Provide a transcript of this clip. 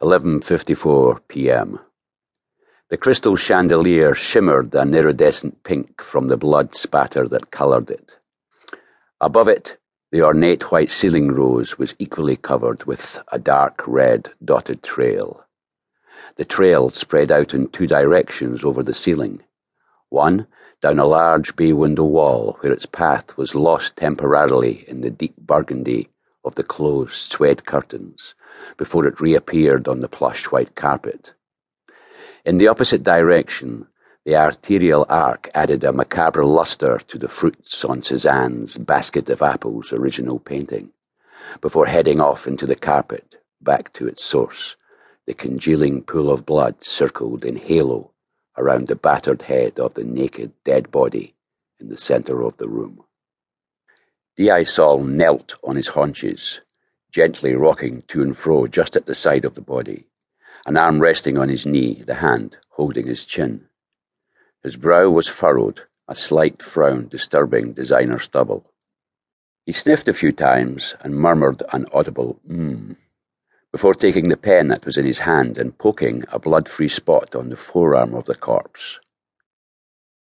11:54 p.m. The crystal chandelier shimmered an iridescent pink from the blood spatter that colored it. Above it, the ornate white ceiling rose was equally covered with a dark red dotted trail. The trail spread out in two directions over the ceiling. One, down a large bay window wall where its path was lost temporarily in the deep burgundy of the closed suede curtains before it reappeared on the plush white carpet. In the opposite direction, the arterial arc added a macabre lustre to the fruits on Cézanne's Basket of Apples original painting, before heading off into the carpet, back to its source. The congealing pool of blood circled in halo around the battered head of the naked dead body in the centre of the room. Saul knelt on his haunches, gently rocking to and fro just at the side of the body, an arm resting on his knee, the hand holding his chin. His brow was furrowed, a slight frown disturbing designer stubble. He sniffed a few times and murmured an audible mmm before taking the pen that was in his hand and poking a blood-free spot on the forearm of the corpse.